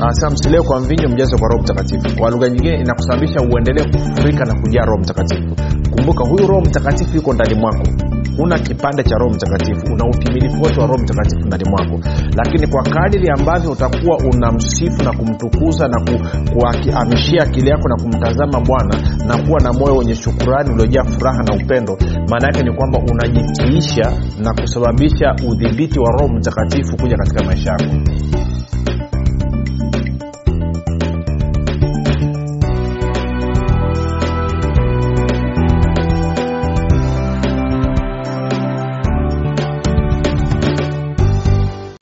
anasema msilewe kwa mvinyo mjazo kwa roho mtakatifu. Kwa lugha nyingine inakusababisha uendelee kufurika na kujaa roho mtakatifu. Kumbuka huyu roho mtakatifu yuko ndani mwako. Huna kipande cha roho mtakatifu. Una utimilifu wote wa roho mtakatifu ndani mwako. Lakini kwa kadiri ambavyo utakuwa unamsifu na kumtukuza na kuamishia akili yako na kumtazama bwana na kuwa na moyo wenye shukurani uliojaa furaha na upendo maana yake ni kwamba unajitiisha na kusababisha udhibiti wa roho mtakatifu kuja katika maisha yako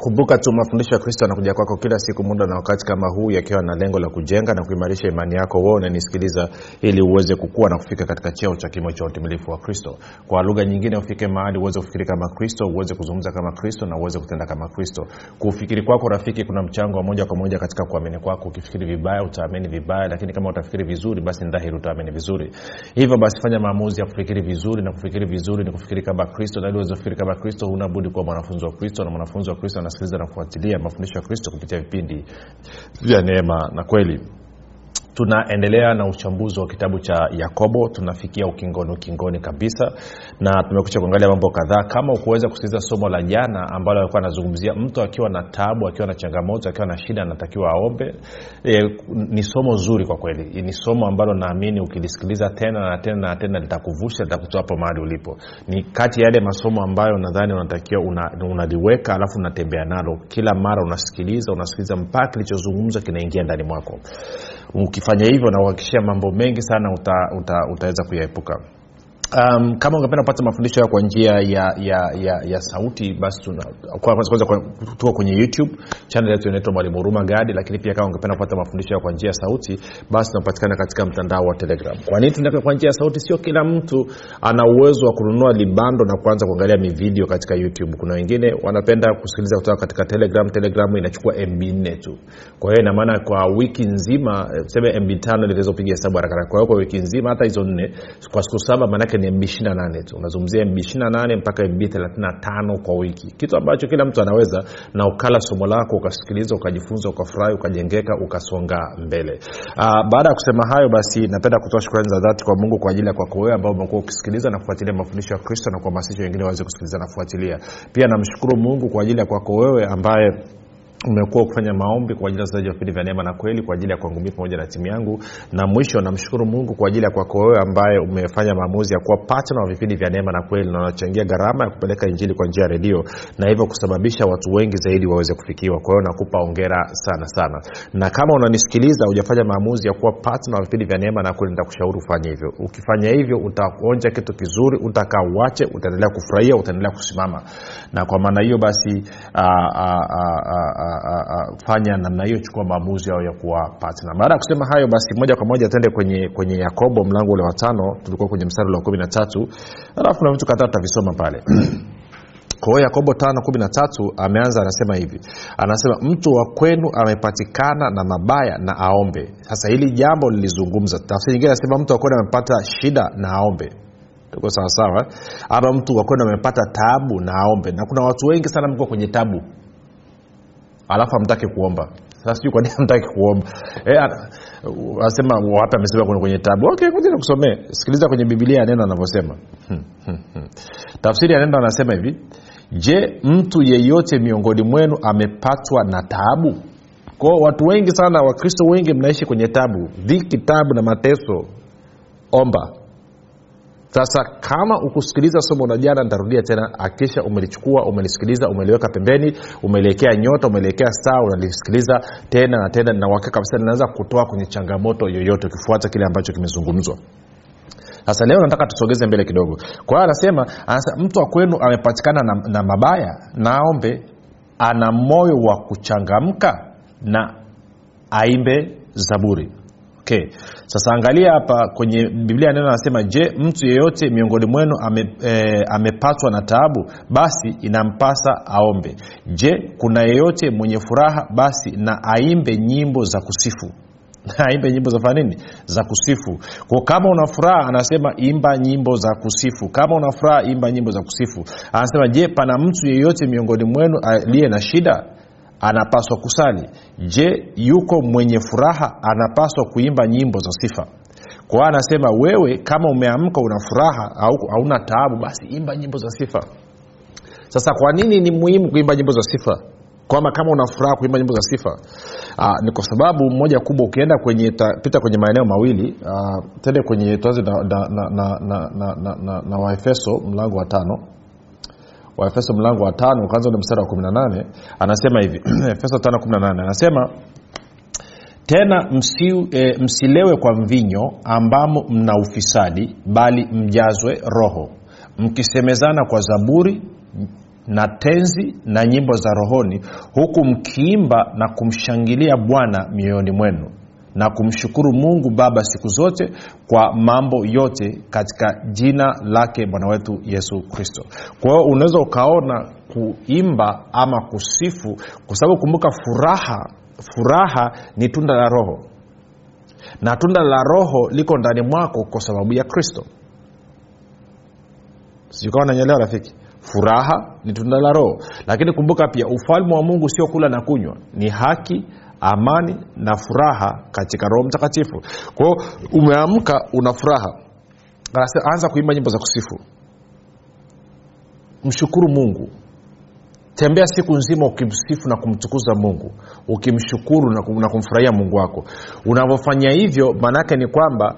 kumbuka tu mafundisho ya kristo yanakuja kwako kila siku muda na wakati kama huu yakiwa na lengo la kujenga na kuimarisha imani yako. Wewe unanisikiliza ili uweze kukua na kufika katika cheo cha kimo cha utimilifu wa kristo. Kwa lugha nyingine ufike mahali uweze kufikiri kama kristo uweze kuzungumza kama kristo na uweze kutenda kama kristo. Kufikiri kwako rafiki kuna mchango wa moja kwa moja katika kuamini kwako. Ukifikiri vibaya utaamini vibaya lakini kama utafikiri vizuri basi ni dhahiri utaamini vizuri. Hivyo basi fanya maamuzi ya kufikiri vizuri na kufikiri vizuri ni kufikiri kama kristo. Na ili uweze kufikiri kama kristo huna budi kuwa mwanafunzi wa kristo na mwanafunzi wa kristo anasikiliza na kufuatilia mafundisho ya kristo kupitia vipindi vya neema na kweli tunaendelea na uchambuzi wa kitabu cha yakobo. Tunafikia ukingoni ukingoni kabisa. Na tumekucha kuangalia mambo kadhaa. Kama ukuweza kusikiliza somo la jana ambalo alikuwa anazungumzia mtu akiwa na tabu akiwa na changamoto akiwa na shida anatakiwa aombe. E, ni somo zuri kwa kweli. Ni somo ambalo naamini ukilisikiliza tena na tena na tena litakuvusha litakutoa hapo mahali ulipo. Ni kati ya yale masomo ambayo nadhani unatakiwa unaliweka una alafu unatembea nalo. Kila mara unasikiliza unasikiliza mpaka kilichozungumza kinaingia ndani mwako ukifanya hivyo nauhakikishia mambo mengi sana uta, uta, utaweza kuyaepuka um, kama ungependa kupata mafundisho hayo kwa njia ya, ya, ya, ya sauti basi kwanza tuko kwenye youtube. Chanel yetu inaitwa mwalimu huruma gadi lakini pia kama ungependa kupata mafundisho hayo kwa njia ya sauti basi tunapatikana katika mtandao wa telegram. Kwa nini tunataka kwa njia ya sauti? Sio kila mtu ana uwezo wa kununua libando na kuanza kuangalia mivideo katika youtube. Kuna wengine wanapenda kusikiliza kutoka katika telegram. Telegram inachukua mb nne tu. Kwa hiyo inamaana kwa wiki nzima seme mb tano liweza hesabu haraka. Kwa hiyo kwa wiki nzima hata hizo nne kwa siku saba maanake ni mb 28 tu. Unazungumzia mb 28 mpaka mb 35 kwa wiki. Kitu ambacho kila mtu anaweza na ukala somo lako ukasikiliza ukajifunza ukafurahi ukajengeka ukasonga mbele. Uh, baada ya kusema hayo basi napenda kutoa shukrani za dhati kwa mungu kwa ajili ya kwako wewe ambao umekuwa ukisikiliza na kufuatilia mafundisho ya kristo na kuhamasisha wengine waweze kusikiliza na kufuatilia. Pia namshukuru mungu kwa ajili ya kwako wewe ambaye umekuwa ukifanya maombi kwa ajili ya wachezaji wa vipindi vya neema na kweli kwa ajili ya kwangu mii pamoja na timu yangu. Na mwisho namshukuru mungu kwa ajili ya kwako wewe ambaye umefanya maamuzi ya kuwa patna wa vipindi vya neema na kweli na unachangia gharama ya kupeleka injili kwa njia ya redio na hivyo kusababisha watu wengi zaidi waweze kufikiwa. Kwa hiyo nakupa ongera sana sana. Na kama unanisikiliza hujafanya maamuzi ya kuwa patna wa vipindi vya neema na kweli nitakushauri ufanye hivyo. Ukifanya hivyo utaonja kitu kizuri utakaa uache utaendelea kufurahia utaendelea kusimama. Na kwa maana hiyo basi aa, aa, aa, fanya namna hiyo chukua maamuzi yao ya kuwa patna baada ya kusema hayo basi moja kwa moja tende kwenye kwenye yakobo mlango ule watano tulikuwa kwenye mstari ule wa kumi na tatu. Alafu na vitu kadhaa tutavisoma pale. Kwao yakobo tano kumi na tatu ameanza anasema hivi. Anasema mtu wa kwenu amepatikana na mabaya na aombe. Sasa hili jambo lilizungumza. Tafsiri nyingine anasema mtu wa kwenu amepata shida na aombe. Tuko sawasawa ama mtu wa kwenu amepata tabu na aombe. Na kuna watu wengi sana mko kwenye tabu alafu amtake kuomba. Sasa kwa nini hamtaki kuomba. E, anasema wapi amesema kwenye, tabu. Okay kuja kusomee sikiliza kwenye bibilia neno anavyosema. Tafsiri ya neno anasema hivi. Je mtu yeyote miongoni mwenu amepatwa na taabu kwao watu wengi sana wakristo wengi mnaishi kwenye tabu. Dhiki tabu na mateso. Omba sasa kama ukusikiliza somo la jana nitarudia tena. Akisha umelichukua umelisikiliza umeliweka pembeni umeliekea nyota umeliekea saa unalisikiliza tena na tena na uhakika kabisa linaweza kutoa kwenye changamoto yoyote ukifuata kile ambacho kimezungumzwa. Sasa leo nataka tusogeze mbele kidogo. Kwa hiyo anasema, anasema mtu wa kwenu amepatikana na, na mabaya naombe ana moyo wa kuchangamka na aimbe zaburi okay. Sasa angalia hapa kwenye biblia neno anasema je mtu yeyote miongoni mwenu ame, e, amepatwa na taabu basi inampasa aombe. Je kuna yeyote mwenye furaha basi na aimbe nyimbo za kusifu. Aimbe nyimbo za fanya nini? Za kusifu. Kwa kama una furaha anasema imba nyimbo za kusifu. Kama una furaha imba nyimbo za kusifu. Anasema je pana mtu yeyote miongoni mwenu aliye na shida anapaswa kusali. Je yuko mwenye furaha anapaswa kuimba nyimbo za sifa? Kwa anasema wewe kama umeamka una furaha au hauna taabu basi imba nyimbo za sifa. Sasa kwa nini ni muhimu kuimba nyimbo za sifa? Kwamba kama una furaha kuimba nyimbo za sifa Aa, ni kwa sababu moja kubwa ukienda kwenye ta, pita kwenye maeneo mawili tende kwenye tuanze na, na, na, na, na, na, na, na waefeso mlango wa tano waefeso mlango wa tano ukaanza ule mstari wa 18 anasema hivi. Efeso 518 anasema tena msi, e, msilewe kwa mvinyo ambamo mna ufisadi bali mjazwe roho. Mkisemezana kwa zaburi na tenzi na nyimbo za rohoni huku mkiimba na kumshangilia bwana mioyoni mwenu na kumshukuru mungu baba siku zote kwa mambo yote katika jina lake bwana wetu yesu kristo. Kwa hiyo unaweza ukaona kuimba ama kusifu kwa sababu kumbuka furaha furaha ni tunda la roho. Na tunda la roho liko ndani mwako kwa sababu ya kristo. Sijukawa nanyelewa rafiki. Furaha ni tunda la roho. Lakini kumbuka pia ufalme wa mungu sio kula na kunywa. Ni haki amani na furaha katika roho mtakatifu. Kwao umeamka una furaha. Anza kuimba nyimbo za kusifu. Mshukuru mungu. Tembea siku nzima ukimsifu na kumtukuza mungu. Ukimshukuru na, na kumfurahia mungu wako. Unavyofanya hivyo maanaake ni kwamba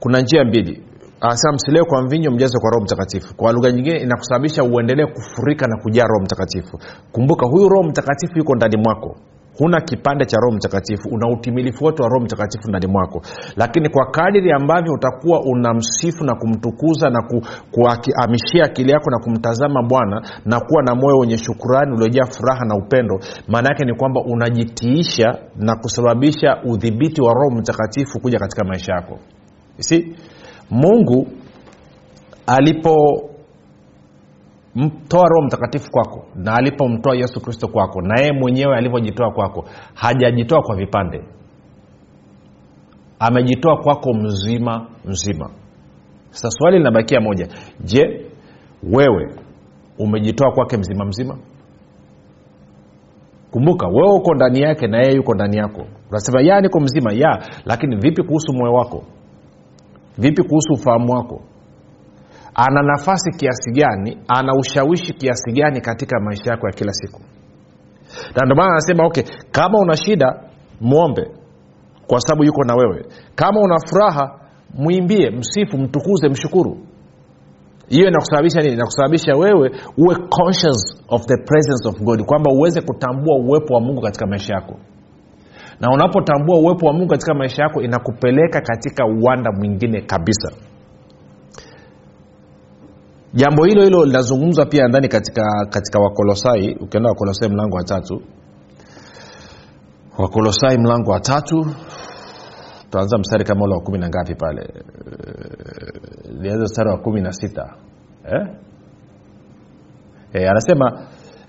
kuna njia mbili anasema msilewe kwa mvinyo mjazo kwa roho mtakatifu. Kwa lugha nyingine inakusababisha uendelee kufurika na kujaa roho mtakatifu. Kumbuka huyu roho mtakatifu yuko ndani mwako. Huna kipande cha roho mtakatifu una utimilifu wote wa roho mtakatifu ndani mwako. Lakini kwa kadiri ambavyo utakuwa unamsifu na kumtukuza na ku, kuamishia akili yako na kumtazama bwana na kuwa na moyo wenye shukurani uliojaa furaha na upendo maana yake ni kwamba unajitiisha na kusababisha udhibiti wa roho mtakatifu kuja katika maisha yako. Si mungu alipomtoa roho mtakatifu kwako na alipomtoa yesu kristo kwako na yeye mwenyewe alivyojitoa kwako hajajitoa kwa vipande. Amejitoa kwako mzima mzima. Sasa swali linabakia moja. Je wewe umejitoa kwake mzima mzima? Kumbuka wewe uko ndani yake na yeye yuko ndani yako. Unasema ya niko mzima. Ya lakini vipi kuhusu moyo wako vipi kuhusu ufahamu wako? Ana nafasi kiasi gani ana ushawishi kiasi gani katika maisha yako ya kila siku? Na ndio maana anasema okay kama una shida mwombe kwa sababu yuko na wewe. Kama una furaha mwimbie msifu mtukuze mshukuru. Hiyo inakusababisha nini? Inakusababisha wewe uwe conscious of the presence of god kwamba uweze kutambua uwepo wa mungu katika maisha yako na unapotambua uwepo wa mungu katika maisha yako inakupeleka katika uwanda mwingine kabisa. Jambo hilo hilo linazungumzwa pia ndani katika katika wakolosai. Ukienda wakolosai mlango wa tatu. Wakolosai mlango wa tatu. Tutaanza mstari kama ule wa kumi na ngapi pale? Lianza mstari wa kumi na sita. Eh? eh, anasema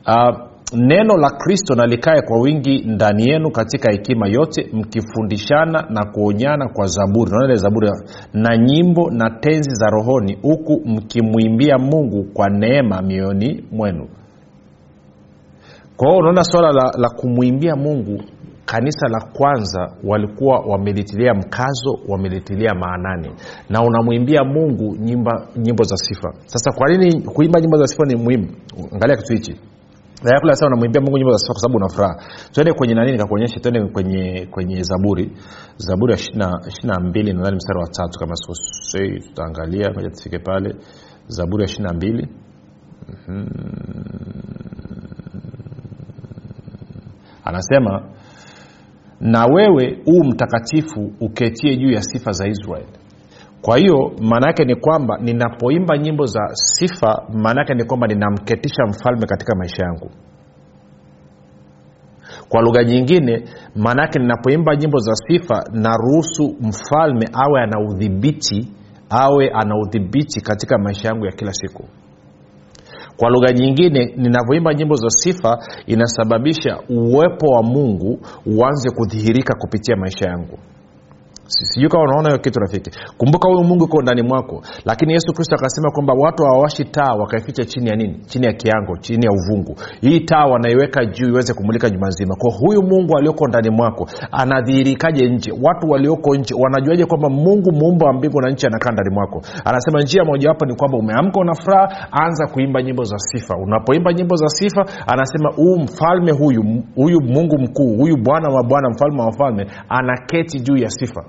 uh, neno la kristo na likae kwa wingi ndani yenu katika hekima yote mkifundishana na kuonyana kwa zaburi. Naona ile zaburi na nyimbo na tenzi za rohoni huku mkimwimbia mungu kwa neema mioyoni mwenu. Kwa hiyo unaona swala la, la kumwimbia mungu kanisa la kwanza walikuwa wamelitilia mkazo wamelitilia maanani. Na unamwimbia mungu nyimba, nyimbo za sifa. Sasa kwa nini kuimba nyimbo za sifa ni muhimu? Angalia kitu hichi kula sasa unamwimbia mungu nyimbo za sifa kwa sababu una furaha. Twende kwenye nani nikakuonyesha twende kwenye kwenye zaburi. Zaburi ya ishirina mbili nadhani mstari wa tatu kama sikosei tutaangalia moja tufike pale. Zaburi ya ishirina mbili. Anasema na wewe huu mtakatifu uketie juu ya sifa za israeli kwa hiyo maana yake ni kwamba ninapoimba nyimbo za sifa maana yake ni kwamba ninamketisha mfalme katika maisha yangu. Kwa lugha nyingine maanaake ninapoimba nyimbo za sifa naruhusu mfalme awe ana udhibiti awe ana udhibiti katika maisha yangu ya kila siku. Kwa lugha nyingine ninavyoimba nyimbo za sifa inasababisha uwepo wa mungu uanze kudhihirika kupitia maisha yangu sijui kawa unaona kitu rafiki? Kumbuka huyu mungu iko ndani mwako. Lakini yesu kristo akasema kwamba watu hawawashi taa wakaificha chini ya nini? Chini ya kiango chini ya uvungu. Hii taa wanaiweka juu iweze kumulika juma nzima. Kwa huyu mungu alioko ndani mwako anadhihirikaje nje? Watu walioko nje wanajuaje kwamba mungu muumba wa mbingu na nchi anakaa ndani mwako? Anasema njia mojawapo ni kwamba umeamka una furaha anza kuimba nyimbo za sifa. Unapoimba nyimbo za sifa anasema huu mfalme huyu huyu mungu mkuu huyu bwana wa bwana mfalme wa wafalme anaketi juu ya sifa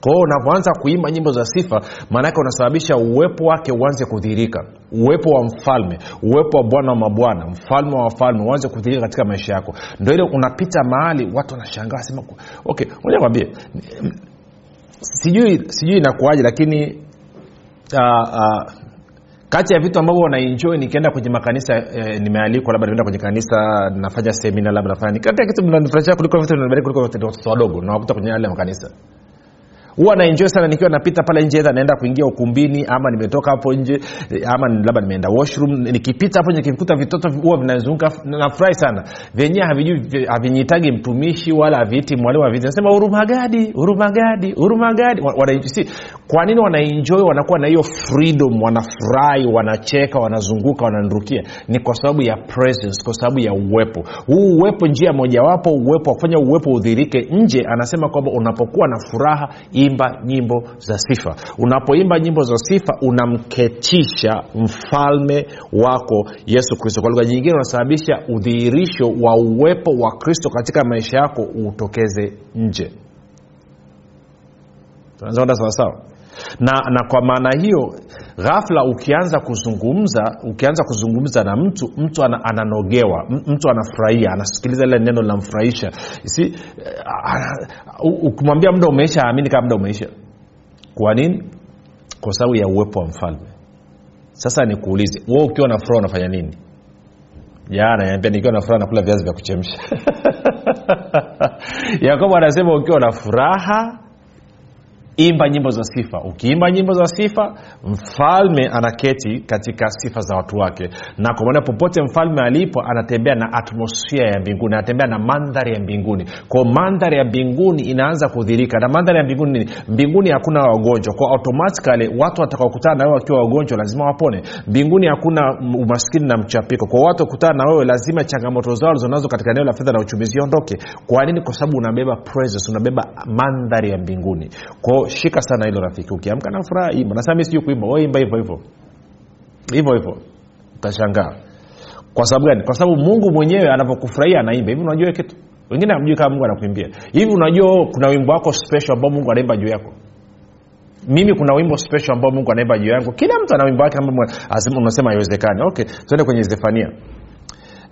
kwa unavyoanza kuimba nyimbo za sifa maanake unasababisha uwepo wake uanze kudhihirika. Uwepo wa mfalme uwepo wa bwana wa mabwana mfalme wa wafalme uanze kudhihirika katika maisha yako. Ndo ile unapita mahali watu wanashangaa sema okay moja kwambie sijui sijui inakuaje lakini uh, uh, kati ya vitu ambavyo wanaenjoy nikienda kwenye makanisa eh, nimealikwa labda nimeenda kwenye kanisa nafanya semina labda nafanya kati ya kitu mnanifurahisha kuliko vitu vinanibariki kuliko watoto wadogo nawakuta kwenye yale makanisa huwa naenjoy sana nikiwa napita pale nje edha naenda kuingia ukumbini ama nimetoka hapo nje ama labda nimeenda washroom. Nikipita hapo nikikuta vitoto huwa vinazunguka nafurahi sana. Vyenyewe havijui havinyitagi mtumishi wala haviiti mwalimu haviiti nasema hurumagadi hurumagadi hurumagadi si kwa nini wanaenjoy? Wanakuwa na hiyo freedom wanafurahi wanacheka wanazunguka wananrukia. Ni kwa sababu ya presence kwa sababu ya uwepo. Huu uwepo njia mojawapo uwepo wa kufanya uwepo udhirike nje. Anasema kwamba unapokuwa na furaha imba nyimbo za sifa. Unapoimba nyimbo za sifa unamketisha mfalme wako yesu kristo. Kwa lugha nyingine unasababisha udhihirisho wa uwepo wa kristo katika maisha yako utokeze nje. Tunazaenda sawasawa na na kwa maana hiyo ghafla ukianza kuzungumza ukianza kuzungumza na mtu mtu ana, ananogewa mtu anafurahia anasikiliza lile neno linamfurahisha. Si ukimwambia muda umeisha aamini kama muda umeisha. Kwa nini? Kwa sababu ya uwepo wa mfalme. Sasa nikuulize wewe ukiwa na furaha unafanya nini? Jana niambia nikiwa na furaha nakula viazi vya kuchemsha. Yakobo anasema ukiwa na furaha imba nyimbo za sifa. Ukiimba nyimbo za sifa mfalme anaketi katika sifa za watu wake. Na kwa maana popote mfalme alipo anatembea na atmosfia ya mbinguni anatembea na mandhari ya mbinguni. Kwao mandhari ya mbinguni inaanza kudhirika na mandhari ya mbinguni nini mbinguni hakuna wagonjwa. Kwa automatikali watu watakaokutana na wewe wakiwa wagonjwa lazima wapone. Mbinguni hakuna umaskini na mchapiko. Kwa watu wakutana na wewe lazima changamoto zao lizonazo katika eneo la fedha na uchumi ziondoke. Kwa nini? Kwa sababu unabeba presence unabeba mandhari ya mbinguni. Kwao shika sana hilo rafiki. Ukiamka na furaha imba. Nasema mi sijui kuimba. Imba hivyo hivyo. Hivyo hivyo. Utashangaa. Kwa sababu gani? Kwa sababu mungu mwenyewe anapokufurahia anaimba. Hivi unajua kitu? Wengine hamjui kama mungu anakuimbia. Hivi unajua kuna wimbo wako special ambao mungu anaimba juu yako? Mimi kuna wimbo special ambao mungu anaimba juu yangu. Kila mtu ana wimbo wake ambao unasema haiwezekani. Okay tuende kwenye zefania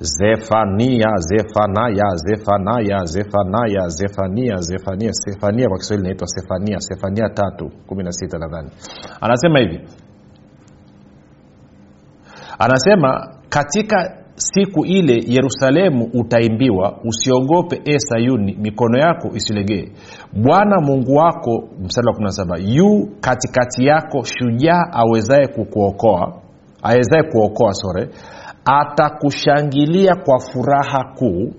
zefania zefanaya zefanaya zefanaya zefania zefania sefania kwa kiswahili inaitwa sefania sefania tatu kumi na sita nadhani. Anasema hivi. Anasema katika siku ile yerusalemu utaimbiwa usiogope e sayuni mikono yako isilegee. Bwana mungu wako mstari wa 17 yu katikati yako shujaa awezaye kukuokoa awezaye kuokoa sore atakushangilia kwa furaha kuu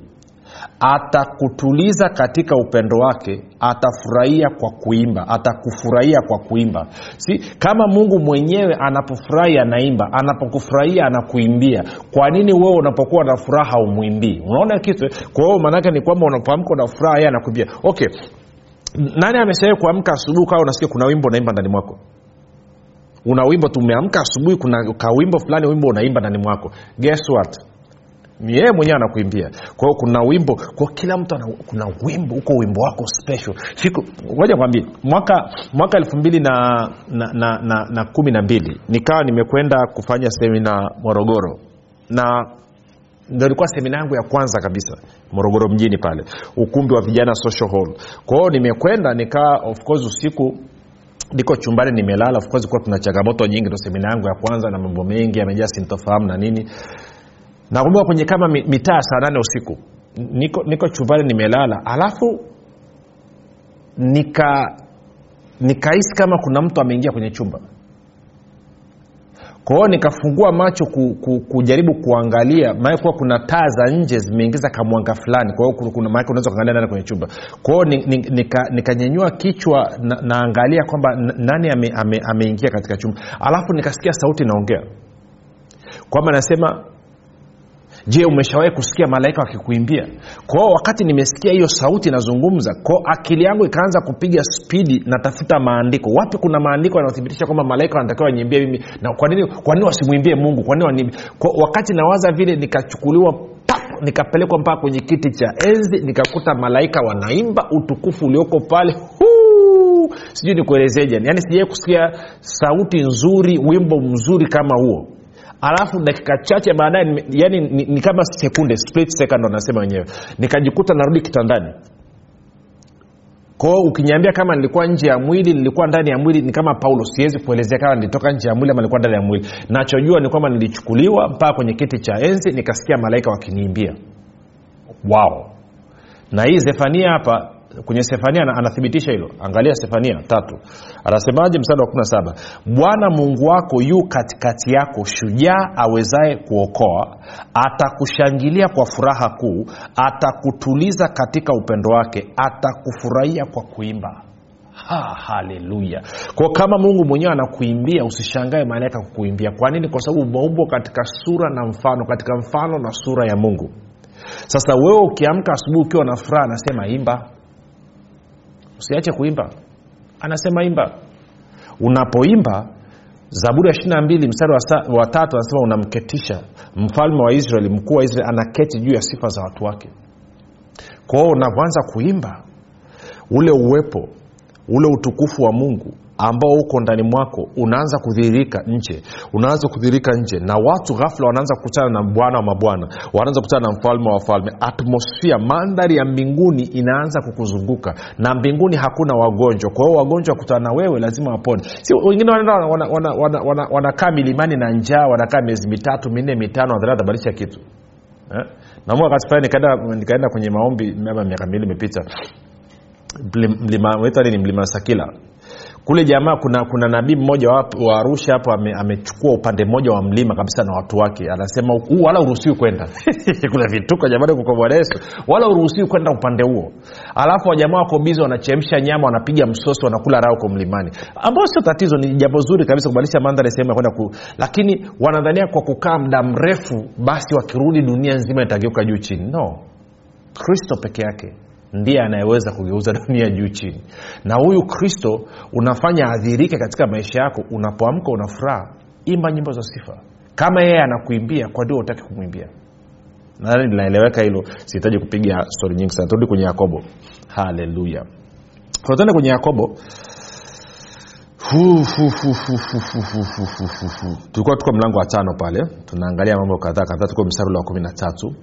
atakutuliza katika upendo wake atafurahia kwa kuimba atakufurahia kwa kuimba. Si kama mungu mwenyewe anapofurahi anaimba anapokufurahia anakuimbia kwa nini wewe unapokuwa na furaha umwimbii unaona kitu kwa hiyo maanake ni kwamba unapoamka una furaha ye anakuimbia. Okay nani ameshawai kuamka asubuhi kawa unasikia kuna wimbo unaimba ndani mwako una wimbo tumeamka asubuhi kuna kawimbo fulani wimbo unaimba ndani mwako. Guess what? Yeye mwenyewe anakuimbia. Kwa hiyo kuna wimbo kwa kila mtu ana, kuna wimbo huko wimbo wako special. Siku ngoja kwambie mwaka mwaka elfu mbili na, na, na, na, na kumi na mbili nikawa nimekwenda kufanya semina morogoro. Na ndo ilikuwa semina yangu ya kwanza kabisa morogoro mjini pale ukumbi wa vijana social hall. Kwa hiyo nimekwenda nikaa of course usiku niko chumbani nimelala. Of course kuwa tuna changamoto nyingi ndo semina yangu ya kwanza na mambo mengi yamejaa sintofahamu na nini. Nakumbuka kwenye kama mitaa saa nane usiku. Niko niko chumbani nimelala. Alafu nika nikahisi kama kuna mtu ameingia kwenye chumba kwa nikafungua macho ku, ku, kujaribu kuangalia maana kuwa kuna taa za nje zimeingiza kamwanga fulani. Kwa hiyo kuna maana unaweza kuangalia ndani kwenye chumba. Kwa hiyo ni- ni- nika- nikanyanyua kichwa na, naangalia kwamba nani ameingia ame, ame katika chumba. Alafu nikasikia sauti inaongea. Kwamba nasema je umeshawahi kusikia malaika wakikuimbia? Kwao wakati nimesikia hiyo sauti inazungumza kwao akili yangu ikaanza kupiga spidi natafuta maandiko. Wapi kuna maandiko yanayothibitisha kwamba malaika wanatakiwa wanyimbie mimi? Na kwa nini wasimwimbie mungu? Kwa nini waniimbie? Wakati nawaza vile nikachukuliwa nikapelekwa mpaka kwenye kiti cha enzi nikakuta malaika wanaimba utukufu ulioko pale. Sijui nikuelezeje. Yaani sijawai kusikia sauti nzuri wimbo mzuri kama huo alafu dakika chache baadaye yani ni, ni kama sekunde split second wanasema wenyewe. Nikajikuta narudi kitandani. Kwao ukiniambia kama nilikuwa nje ya mwili nilikuwa ndani ya mwili ni kama paulo siwezi kuelezea kama nilitoka nje ya mwili ama nilikuwa ndani ya mwili. Nachojua ni kwamba nilichukuliwa mpaka kwenye kiti cha enzi nikasikia malaika wakiniimbia. Wao na hii zefania hapa kwenye sefania anathibitisha hilo. Angalia sefania tatu. Anasemaje msada wa 17 bwana mungu wako yu katikati yako shujaa awezaye kuokoa atakushangilia kwa furaha kuu atakutuliza katika upendo wake atakufurahia kwa kuimba. Ha, haleluya. Ko kama mungu mwenyewe anakuimbia usishangae malaika kukuimbia. Kwa nini? Kwa sababu umeumbwa katika sura na mfano katika mfano na sura ya mungu. Sasa wewe ukiamka asubuhi ukiwa na furaha anasema imba usiache kuimba. Anasema imba. Unapoimba zaburi ya ishiri na mbili mstari wa, tatu anasema unamketisha. Mfalme wa israeli mkuu wa israeli anaketi juu ya sifa za watu wake. Kwa hiyo unavyoanza kuimba ule uwepo ule utukufu wa mungu ambao uko ndani mwako unaanza kudhihirika nje unaanza kudhihirika nje. Na watu ghafla wanaanza kukutana na bwana wa mabwana wanaanza kukutana na mfalme wa wafalme atmosfia mandhari ya mbinguni inaanza kukuzunguka na mbinguni hakuna wagonjwa. Kwa hiyo wagonjwa wakutana na wewe lazima wapone. Si wengine wanaenda wanakaa wana, wana, wana, wana milimani na njaa wanakaa miezi mitatu minne mitano atabadilisha kitu. Eh? namu nikaenda, nikaenda kwenye maombi miaka miwili imepita. Mlim- mlima nini mlima sakila kule jamaa kuna kuna nabii mmoja wa, arusha hapo ame- amechukua upande mmoja wa mlima kabisa na watu wake. Anasema huu wala uruhusiwi kwenda. Kuna vituko jamani kuko bwana yesu. Wala uruhusiwi kwenda upande huo. Alafu wajamaa wako bizi wanachemsha nyama wanapiga msosi wanakula raha huko mlimani. Ambayo sio tatizo ni jambo zuri kabisa kubadilisha mandhari sehemu ya kwenda ku lakini wanadhania kwa kukaa muda mrefu basi wakirudi dunia nzima itageuka juu chini. No. Kristo peke yake ndiye anayeweza kugeuza dunia juu chini na huyu kristo unafanya adhirike katika maisha yako unapoamka una furaha imba nyimbo za sifa kama yeye anakuimbia kwa ndio utaki kumwimbia nadhani linaeleweka hilo sihitaji kupiga stori nyingi sana turudi kwenye yakobo haleluya tuende kwenye yakobo tulikuwa tuko mlango wa tano pale tunaangalia mambo kadhaa kadhaa tuko mstari wa kumi na tatu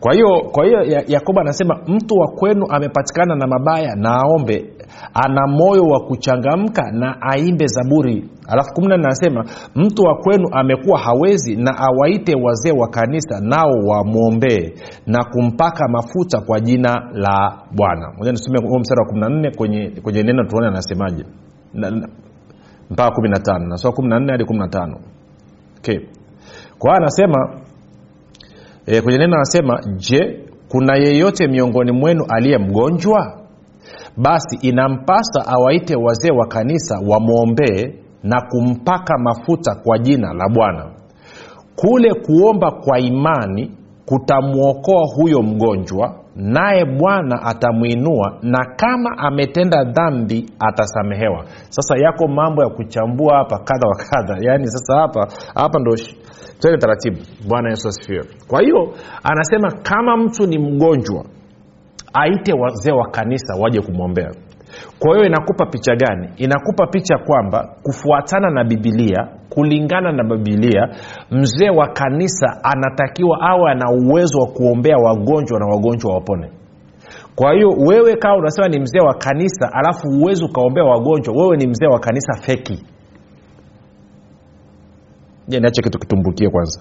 kwa hiyo kwa hiyo yakobo anasema mtu wa kwenu amepatikana na mabaya na aombe. Ana moyo wa kuchangamka na aimbe zaburi. Alafu kumi na anasema mtu wa kwenu amekuwa hawezi na awaite wazee wa kanisa nao wamwombee na kumpaka mafuta kwa jina la bwana. Moja nisome huo mstari wa kumi na nne kwenye, kwenye neno tuone anasemaje. Na- na- mpaka kumi na tano. Nasoma kumi na nne hadi kumi na tano. Okay. kwa hiyo anasema e, kwenye neno anasema je kuna yeyote miongoni mwenu aliye mgonjwa? Basi inampasa awaite wazee wa kanisa wamwombee na kumpaka mafuta kwa jina la bwana. Kule kuomba kwa imani kutamwokoa huyo mgonjwa naye bwana atamwinua na kama ametenda dhambi atasamehewa. Sasa yako mambo ya kuchambua hapa kadha wa kadha. Yaani sasa hapa hapa ndo twende taratibu. Bwana yesu asifiwe. Kwa hiyo anasema kama mtu ni mgonjwa aite wazee wa kanisa waje kumwombea. Kwa hiyo inakupa picha gani? Inakupa picha kwamba kufuatana na bibilia kulingana na bibilia mzee wa kanisa anatakiwa awe ana uwezo wa kuombea wagonjwa na wagonjwa wapone. Kwa hiyo wewe kawa unasema ni mzee wa kanisa alafu uwezi ukaombea wagonjwa wewe ni mzee wa kanisa feki je niache kitu kitumbukie kwanza.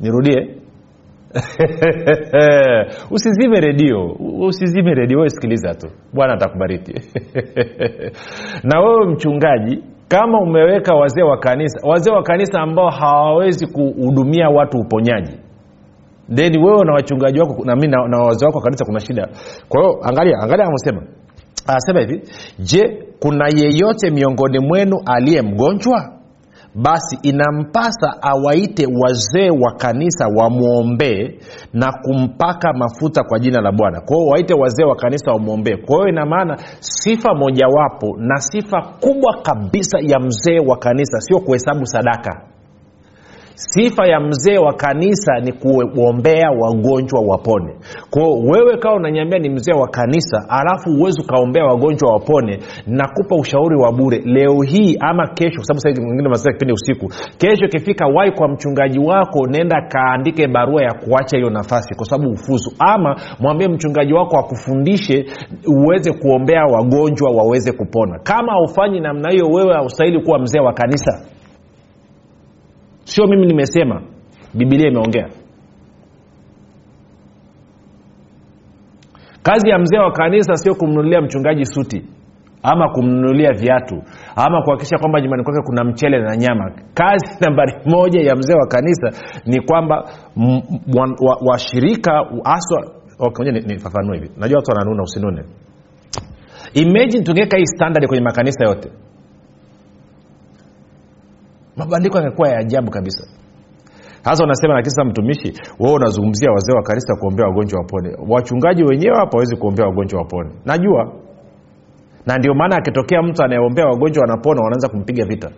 Nirudie. Usizime redio. Usizime redio wewe sikiliza tu. Bwana atakubariki. Na wewe mchungaji kama umeweka wazee wa kanisa wazee wa kanisa ambao hawawezi kuhudumia watu uponyaji then wewe na wachungaji wako na, na, na wazee wako wa kanisa kuna shida. Kwa hiyo angalia angalia anavyosema. Anasema hivi je kuna yeyote miongoni mwenu aliye mgonjwa basi inampasa awaite wazee wa kanisa wamwombee na kumpaka mafuta kwa jina la bwana. Kwa hiyo waite wazee wa kanisa wamwombee. Kwa hiyo ina sifa mojawapo na sifa kubwa kabisa ya mzee wa kanisa sio kuhesabu sadaka sifa ya mzee wa kanisa ni kuombea wagonjwa wapone. Kwao wewe kawa unanyambia ni mzee wa kanisa alafu uwezi ukaombea wagonjwa wapone nakupa ushauri wa bure. Leo hii ama kesho kwa sababu saizi mwingine masaa kipindi usiku kesho ikifika wai kwa mchungaji wako nenda kaandike barua ya kuacha hiyo nafasi kwa sababu ufuzu ama mwambie mchungaji wako akufundishe uweze kuombea wagonjwa waweze kupona. Kama haufanyi namna hiyo wewe haustahili kuwa mzee wa kanisa sio mimi nimesema. Bibilia imeongea. Kazi ya mzee wa kanisa sio kumnunulia mchungaji suti ama kumnunulia viatu ama kuhakikisha kwamba nyumbani kwake kuna mchele na nyama. Kazi nambari moja ya mzee wa kanisa ni kwamba washirika wa, wa haswa okay, nifafanue hivi. Najua watu wananuna usinune. Imagine tungeweka hii standard kwenye makanisa yote mabadiliko yamekuwa ya ajabu kabisa. Sasa unasema lakini sasa mtumishi wewe unazungumzia wazee wa kanisa kuombea wagonjwa wapone wachungaji wenyewe hapa wawezi kuombea wagonjwa wapone najua. Na ndio maana akitokea mtu anayeombea wagonjwa wanapona wanaanza kumpiga vita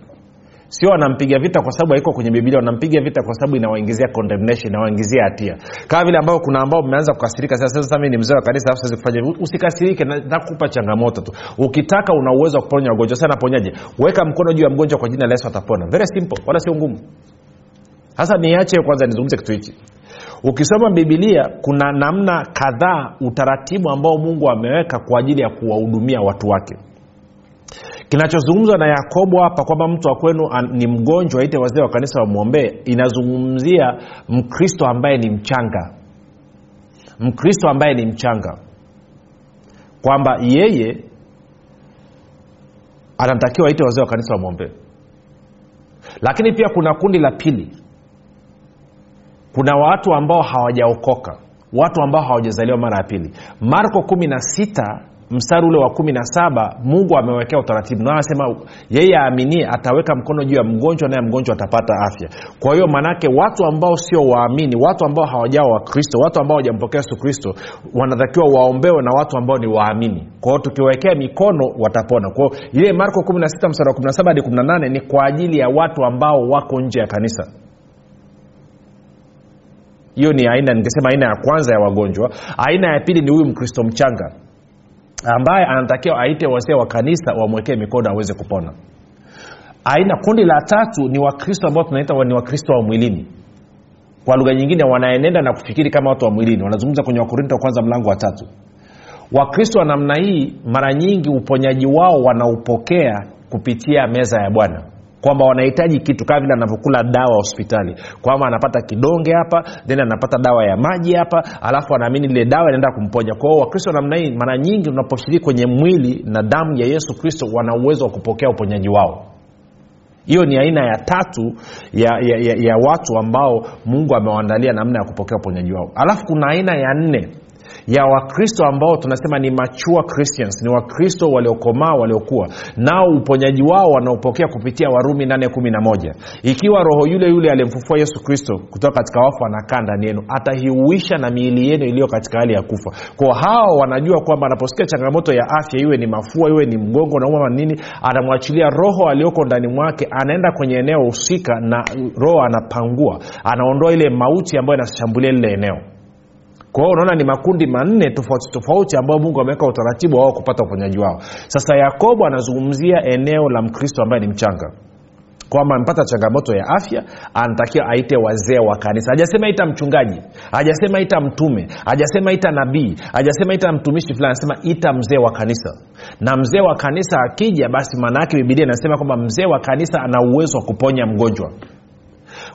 sio wanampiga vita kwa sababu haiko kwenye bibilia wanampiga vita kwa sababu inawaingizia condemnation inawaingizia hatia. Kama vile ambao kuna ambao mmeanza kukasirika sasa sasa ni mzee wa kanisa siwezi kufanya usikasirike nakupa changamoto tu. Ukitaka una uwezo wa kuponya wagonjwa. Sana ponyaje weka mkono juu ya mgonjwa kwa jina la yesu atapona. Very simple wala sio ngumu. Sasa niache kwanza nizungumze kitu hichi. Ukisoma bibilia kuna namna kadhaa utaratibu ambao mungu ameweka kwa ajili ya kuwahudumia watu wake kinachozungumzwa na yakobo hapa kwamba mtu wa kwenu ni mgonjwa aite wazee wa kanisa wamwombee inazungumzia mkristo ambaye ni mchanga. Mkristo ambaye ni mchanga. Kwamba yeye anatakiwa aite wazee wa kanisa wamwombee. Lakini pia kuna kundi la pili. Kuna watu ambao hawajaokoka. Watu ambao hawajazaliwa mara ya pili. Marko kumi na sita mstari ule wa kumi na saba mungu amewekea utaratibu. Na anasema yeye aaminie ataweka mkono juu ya mgonjwa naye mgonjwa atapata afya. Kwa hiyo maanaake watu ambao sio waamini watu ambao hawajawa wakristo watu ambao hawajampokea yesu kristo wanatakiwa waombewe na watu ambao ni waamini. Kwao tukiwekea mikono watapona. Kwao ile marko 16 mstari wa 17 hadi 18 ni kwa ajili ya watu ambao wako nje ya kanisa. Hiyo ni aina ningesema aina ya kwanza ya wagonjwa. Aina ya pili ni huyu mkristo mchanga ambaye anatakiwa aite wazee wa kanisa wamwekee mikono aweze kupona. Aina kundi la tatu ni wakristo ambao tunaita ni wakristo wa mwilini. Kwa lugha nyingine wanaenenda na kufikiri kama watu wa mwilini. Wanazungumza kwenye wakorinto wa kwanza mlango wa tatu. Wakristo wa namna hii mara nyingi uponyaji wao wanaupokea kupitia meza ya bwana kwamba wanahitaji kitu kama vile anavyokula dawa hospitali. Kwamba anapata kidonge hapa then anapata dawa ya maji hapa alafu anaamini ile dawa inaenda kumponya. Kwao wakristo namna hii mara nyingi unaposhiriki kwenye mwili na damu ya yesu kristo wana uwezo wa kupokea uponyaji wao. Hiyo ni aina ya tatu ya, ya, ya, ya watu ambao mungu amewaandalia namna ya kupokea uponyaji wao. Alafu kuna aina ya nne ya wakristo ambao tunasema ni mature christians ni wakristo waliokomaa waliokuwa nao uponyaji wao wanaopokea kupitia warumi 811 ikiwa roho yule yule aliyemfufua yesu kristo kutoka katika wafu anakaa ndani yenu atahiuisha na miili yenu iliyo katika hali ya kufa. Kwa hawa wanajua kwamba anaposikia changamoto ya afya iwe ni mafua iwe ni mgongo nauma nini anamwachilia roho aliyoko ndani mwake anaenda kwenye eneo husika na roho anapangua anaondoa ile mauti ambayo inashambulia lile eneo kwa hiyo unaona ni makundi manne tofauti tofauti ambayo mungu ameweka utaratibu wao kupata uponyaji wao. Sasa yakobo anazungumzia eneo la mkristo ambaye ni mchanga. Kwamba amepata changamoto ya afya anatakiwa aite wazee wa kanisa. Hajasema ita mchungaji hajasema ita mtume hajasema ita nabii hajasema ita mtumishi fulani anasema ita mzee wa kanisa. Na mzee wa kanisa akija basi maana yake bibilia inasema kwamba mzee wa kanisa ana uwezo wa kuponya mgonjwa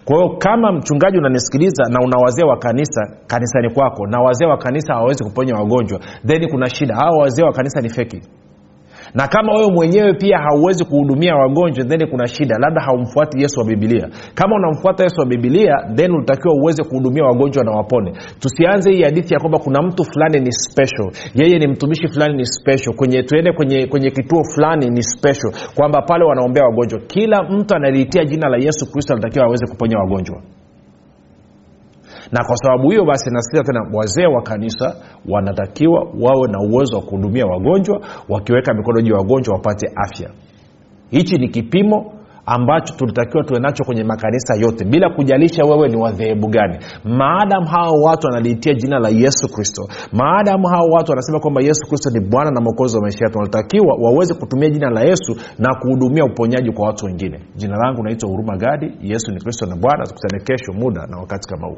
kwa hiyo kama mchungaji unanisikiliza na una wazee wa kanisa kanisani kwako na wazee wa kanisa hawawezi kuponya wagonjwa then kuna shida. Hawa wazee wa kanisa ni feki na kama wewe mwenyewe pia hauwezi kuhudumia wagonjwa then kuna shida. Labda haumfuati yesu wa bibilia kama unamfuata yesu wa bibilia then unatakiwa uweze kuhudumia wagonjwa na wapone. Tusianze hii hadithi ya kwamba kuna mtu fulani ni special. Yeye ni mtumishi fulani ni special. Kwenye tuende kwenye, kwenye kituo fulani ni special. Kwamba pale wanaombea wagonjwa. Kila mtu analiitia jina la yesu kristo anatakiwa aweze kuponya wagonjwa na kwa sababu hiyo basi nasikiza tena wazee wa kanisa wanatakiwa wawe na uwezo wa kuhudumia wagonjwa wakiweka mikono juu ya wagonjwa wapate afya. Hichi ni kipimo ambacho tulitakiwa tuwe nacho kwenye makanisa yote. Bila kujalisha wewe ni wadhehebu gani. Maadamu hao watu wanaliitia jina la yesu kristo. Maadamu hao watu wanasema kwamba yesu kristo ni bwana na mwokozi wa maisha yetu wanatakiwa waweze kutumia jina la yesu na kuhudumia uponyaji kwa watu wengine. Jina langu naitwa huruma gadi. Yesu ni kristo na bwana. Tukutane kesho muda na wakati kama huu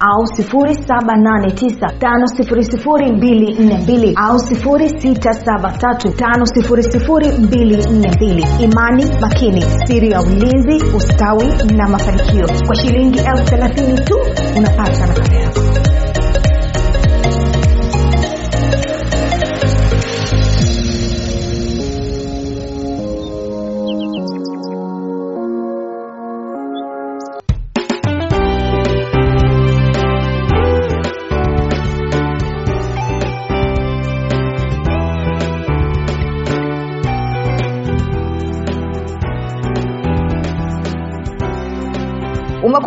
au 789 au 673 imani makini siri ya ulinzi ustawi na mafanikio. Kwa shilingi elfu thelathini tu unapata nakala